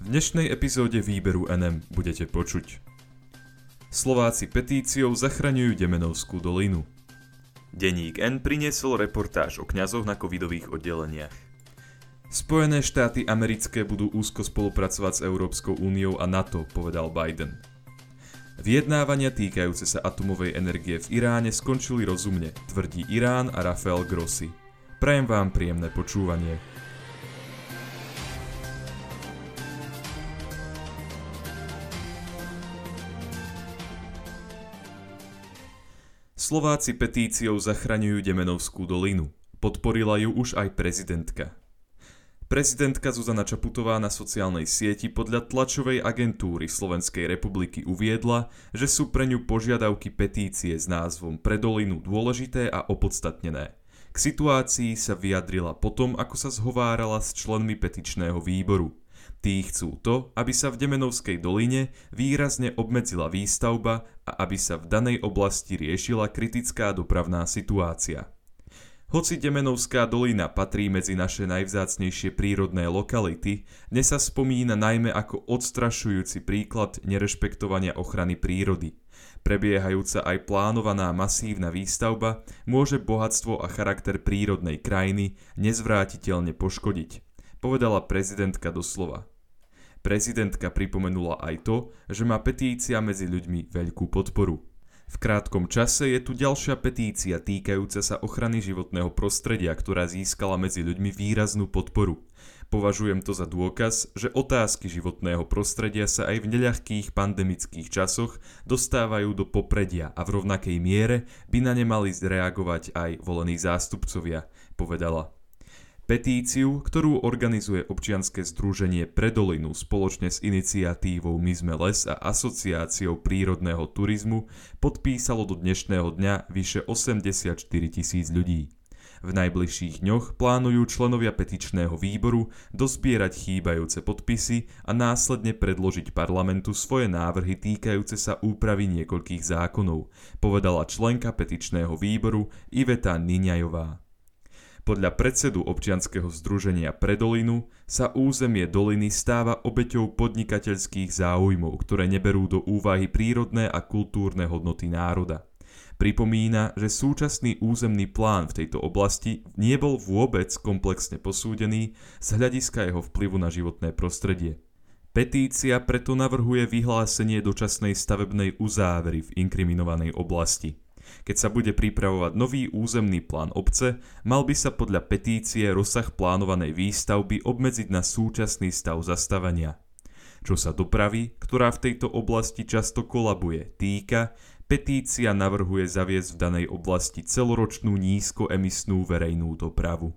V dnešnej epizóde výberu NM budete počuť. Slováci petíciou zachraňujú Demenovskú dolinu. Deník N priniesol reportáž o kňazoch na covidových oddeleniach. Spojené štáty americké budú úzko spolupracovať s Európskou úniou a NATO, povedal Biden. Vyjednávania týkajúce sa atomovej energie v Iráne skončili rozumne, tvrdí Irán a Rafael Grossi. Prajem vám príjemné počúvanie. Slováci petíciou zachraňujú Demenovskú dolinu. Podporila ju už aj prezidentka. Prezidentka Zuzana Čaputová na sociálnej sieti podľa tlačovej agentúry Slovenskej republiky uviedla, že sú pre ňu požiadavky petície s názvom Pre dolinu dôležité a opodstatnené. K situácii sa vyjadrila potom, ako sa zhovárala s členmi petičného výboru. Tí chcú to, aby sa v Demenovskej doline výrazne obmedzila výstavba a aby sa v danej oblasti riešila kritická dopravná situácia. Hoci Demenovská dolina patrí medzi naše najvzácnejšie prírodné lokality, dnes sa spomína najmä ako odstrašujúci príklad nerešpektovania ochrany prírody. Prebiehajúca aj plánovaná masívna výstavba môže bohatstvo a charakter prírodnej krajiny nezvrátiteľne poškodiť povedala prezidentka doslova. Prezidentka pripomenula aj to, že má petícia medzi ľuďmi veľkú podporu. V krátkom čase je tu ďalšia petícia týkajúca sa ochrany životného prostredia, ktorá získala medzi ľuďmi výraznú podporu. Považujem to za dôkaz, že otázky životného prostredia sa aj v neľahkých pandemických časoch dostávajú do popredia a v rovnakej miere by na ne mali zreagovať aj volení zástupcovia, povedala. Petíciu, ktorú organizuje občianske združenie Predolinu spoločne s iniciatívou My sme les a asociáciou prírodného turizmu, podpísalo do dnešného dňa vyše 84 tisíc ľudí. V najbližších dňoch plánujú členovia petičného výboru dozbierať chýbajúce podpisy a následne predložiť parlamentu svoje návrhy týkajúce sa úpravy niekoľkých zákonov, povedala členka petičného výboru Iveta Niňajová. Podľa predsedu občianskeho združenia Predolinu sa územie doliny stáva obeťou podnikateľských záujmov, ktoré neberú do úvahy prírodné a kultúrne hodnoty národa. Pripomína, že súčasný územný plán v tejto oblasti nebol vôbec komplexne posúdený z hľadiska jeho vplyvu na životné prostredie. Petícia preto navrhuje vyhlásenie dočasnej stavebnej uzávery v inkriminovanej oblasti. Keď sa bude pripravovať nový územný plán obce, mal by sa podľa petície rozsah plánovanej výstavby obmedziť na súčasný stav zastavenia. Čo sa dopravy, ktorá v tejto oblasti často kolabuje, týka, petícia navrhuje zaviesť v danej oblasti celoročnú nízkoemisnú verejnú dopravu.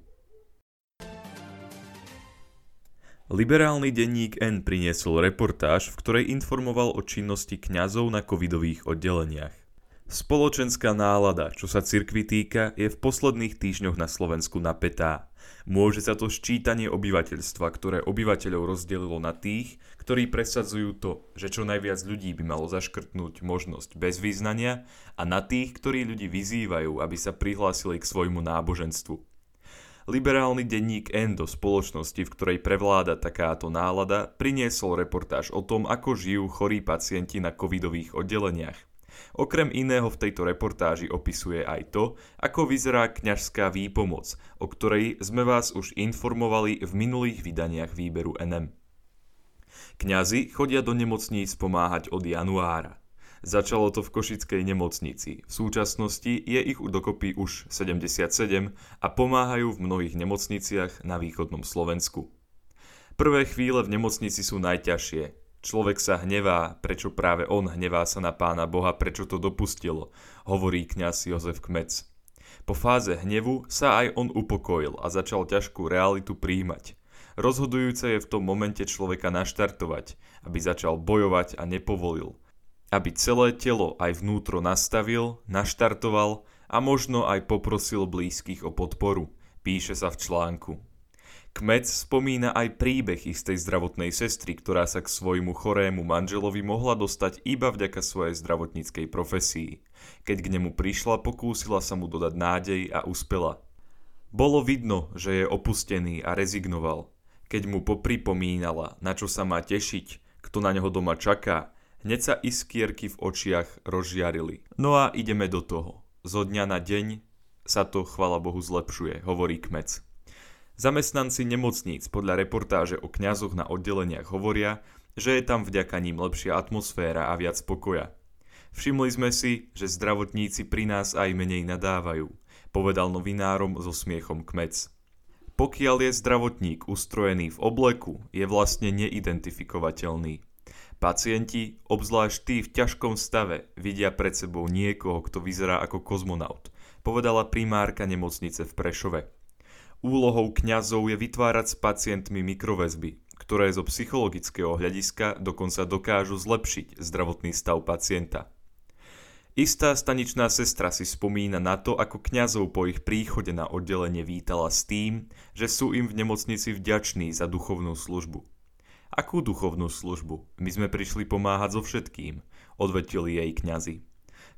Liberálny denník N priniesol reportáž, v ktorej informoval o činnosti kňazov na covidových oddeleniach. Spoločenská nálada, čo sa cirkvi týka, je v posledných týždňoch na Slovensku napätá. Môže sa to ščítanie obyvateľstva, ktoré obyvateľov rozdelilo na tých, ktorí presadzujú to, že čo najviac ľudí by malo zaškrtnúť možnosť bez význania a na tých, ktorí ľudí vyzývajú, aby sa prihlásili k svojmu náboženstvu. Liberálny denník N do spoločnosti, v ktorej prevláda takáto nálada, priniesol reportáž o tom, ako žijú chorí pacienti na covidových oddeleniach. Okrem iného v tejto reportáži opisuje aj to, ako vyzerá kňažská výpomoc, o ktorej sme vás už informovali v minulých vydaniach výberu NM. Kňazi chodia do nemocníc pomáhať od januára. Začalo to v Košickej nemocnici. V súčasnosti je ich dokopy už 77 a pomáhajú v mnohých nemocniciach na východnom Slovensku. Prvé chvíle v nemocnici sú najťažšie, Človek sa hnevá, prečo práve on hnevá sa na pána Boha, prečo to dopustilo, hovorí kňaz Jozef Kmec. Po fáze hnevu sa aj on upokojil a začal ťažkú realitu príjmať. Rozhodujúce je v tom momente človeka naštartovať, aby začal bojovať a nepovolil. Aby celé telo aj vnútro nastavil, naštartoval a možno aj poprosil blízkych o podporu, píše sa v článku. Kmec spomína aj príbeh istej zdravotnej sestry, ktorá sa k svojmu chorému manželovi mohla dostať iba vďaka svojej zdravotníckej profesii. Keď k nemu prišla, pokúsila sa mu dodať nádej a uspela. Bolo vidno, že je opustený a rezignoval. Keď mu popripomínala, na čo sa má tešiť, kto na neho doma čaká, hneď sa iskierky v očiach rozžiarili. No a ideme do toho. Zo dňa na deň sa to, chvala Bohu, zlepšuje, hovorí kmec. Zamestnanci nemocníc podľa reportáže o kňazoch na oddeleniach hovoria, že je tam vďaka ním lepšia atmosféra a viac pokoja. Všimli sme si, že zdravotníci pri nás aj menej nadávajú, povedal novinárom so smiechom kmec. Pokiaľ je zdravotník ustrojený v obleku, je vlastne neidentifikovateľný. Pacienti, obzvlášť tí v ťažkom stave, vidia pred sebou niekoho, kto vyzerá ako kozmonaut, povedala primárka nemocnice v Prešove. Úlohou kňazov je vytvárať s pacientmi mikroväzby, ktoré zo psychologického hľadiska dokonca dokážu zlepšiť zdravotný stav pacienta. Istá staničná sestra si spomína na to, ako kňazov po ich príchode na oddelenie vítala s tým, že sú im v nemocnici vďační za duchovnú službu. Akú duchovnú službu? My sme prišli pomáhať so všetkým, odvetili jej kňazi.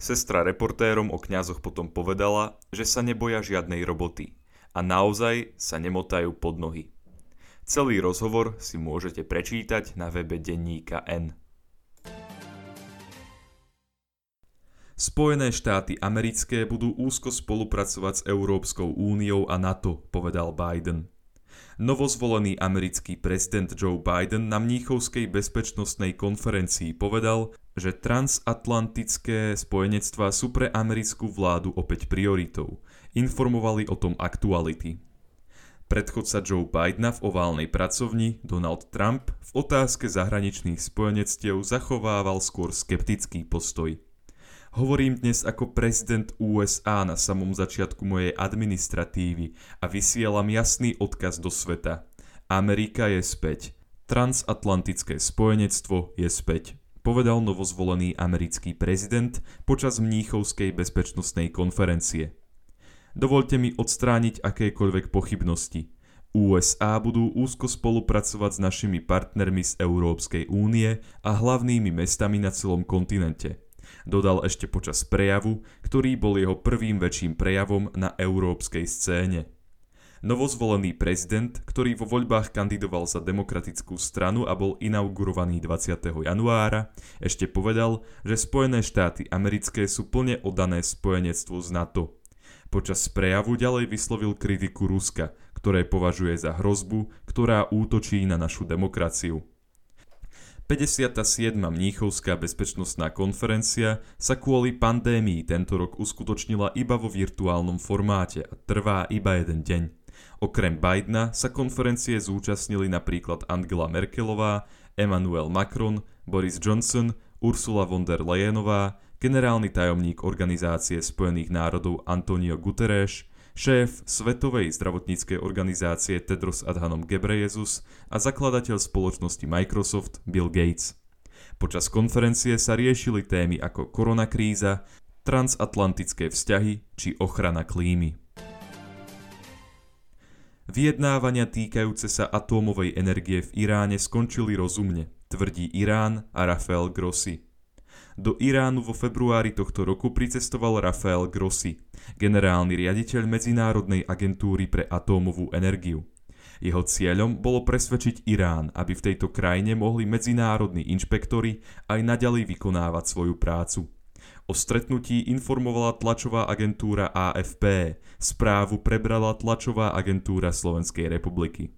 Sestra reportérom o kňazoch potom povedala, že sa neboja žiadnej roboty a naozaj sa nemotajú pod nohy. Celý rozhovor si môžete prečítať na webe denníka N. Spojené štáty americké budú úzko spolupracovať s Európskou úniou a NATO, povedal Biden. Novozvolený americký prezident Joe Biden na Mníchovskej bezpečnostnej konferencii povedal, že transatlantické spojenectvá sú pre americkú vládu opäť prioritou. Informovali o tom aktuality. Predchodca Joe Bidena v oválnej pracovni, Donald Trump, v otázke zahraničných spojenectiev zachovával skôr skeptický postoj. Hovorím dnes ako prezident USA na samom začiatku mojej administratívy a vysielam jasný odkaz do sveta. Amerika je späť. Transatlantické spojenectvo je späť, povedal novozvolený americký prezident počas Mníchovskej bezpečnostnej konferencie. Dovolte mi odstrániť akékoľvek pochybnosti. USA budú úzko spolupracovať s našimi partnermi z Európskej únie a hlavnými mestami na celom kontinente – dodal ešte počas prejavu, ktorý bol jeho prvým väčším prejavom na európskej scéne. Novozvolený prezident, ktorý vo voľbách kandidoval za demokratickú stranu a bol inaugurovaný 20. januára, ešte povedal, že Spojené štáty americké sú plne oddané spojenectvu z NATO. Počas prejavu ďalej vyslovil kritiku Ruska, ktoré považuje za hrozbu, ktorá útočí na našu demokraciu. 57. Mníchovská bezpečnostná konferencia sa kvôli pandémii tento rok uskutočnila iba vo virtuálnom formáte a trvá iba jeden deň. Okrem Bidena sa konferencie zúčastnili napríklad Angela Merkelová, Emmanuel Macron, Boris Johnson, Ursula von der Leyenová, generálny tajomník Organizácie spojených národov Antonio Guterres, šéf Svetovej zdravotníckej organizácie Tedros Adhanom Ghebreyesus a zakladateľ spoločnosti Microsoft Bill Gates. Počas konferencie sa riešili témy ako koronakríza, transatlantické vzťahy či ochrana klímy. Vyjednávania týkajúce sa atómovej energie v Iráne skončili rozumne, tvrdí Irán a Rafael Grossi. Do Iránu vo februári tohto roku pricestoval Rafael Grossi, generálny riaditeľ Medzinárodnej agentúry pre atómovú energiu. Jeho cieľom bolo presvedčiť Irán, aby v tejto krajine mohli medzinárodní inšpektori aj naďalej vykonávať svoju prácu. O stretnutí informovala tlačová agentúra AFP, správu prebrala tlačová agentúra Slovenskej republiky.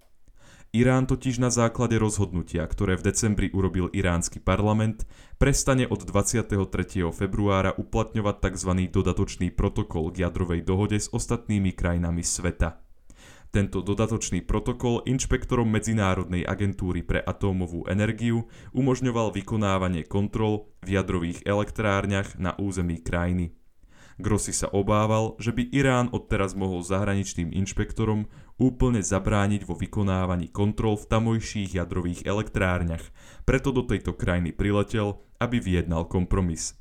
Irán totiž na základe rozhodnutia, ktoré v decembri urobil iránsky parlament, prestane od 23. februára uplatňovať tzv. dodatočný protokol k jadrovej dohode s ostatnými krajinami sveta. Tento dodatočný protokol inšpektorom Medzinárodnej agentúry pre atómovú energiu umožňoval vykonávanie kontrol v jadrových elektrárniach na území krajiny. Grossi sa obával, že by Irán odteraz mohol zahraničným inšpektorom úplne zabrániť vo vykonávaní kontrol v tamojších jadrových elektrárniach, preto do tejto krajiny priletel, aby vyjednal kompromis.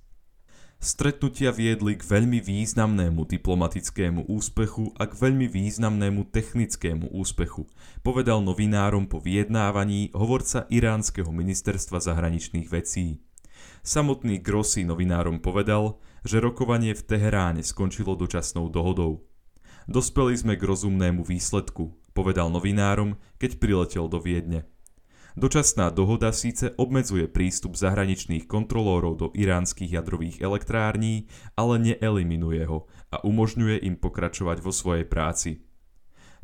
Stretnutia viedli k veľmi významnému diplomatickému úspechu a k veľmi významnému technickému úspechu, povedal novinárom po vyjednávaní hovorca iránskeho ministerstva zahraničných vecí. Samotný Grossi novinárom povedal, že rokovanie v Teheráne skončilo dočasnou dohodou. Dospeli sme k rozumnému výsledku, povedal novinárom, keď priletel do Viedne. Dočasná dohoda síce obmedzuje prístup zahraničných kontrolórov do iránskych jadrových elektrární, ale neeliminuje ho a umožňuje im pokračovať vo svojej práci.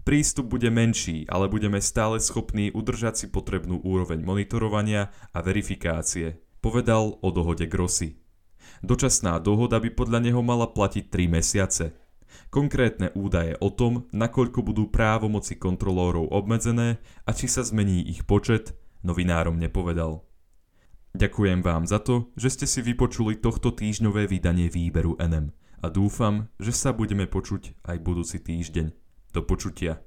Prístup bude menší, ale budeme stále schopní udržať si potrebnú úroveň monitorovania a verifikácie, povedal o dohode Grossi. Dočasná dohoda by podľa neho mala platiť 3 mesiace – Konkrétne údaje o tom, nakoľko budú právomoci kontrolórov obmedzené a či sa zmení ich počet, novinárom nepovedal. Ďakujem vám za to, že ste si vypočuli tohto týždňové vydanie výberu NM a dúfam, že sa budeme počuť aj budúci týždeň. Do počutia.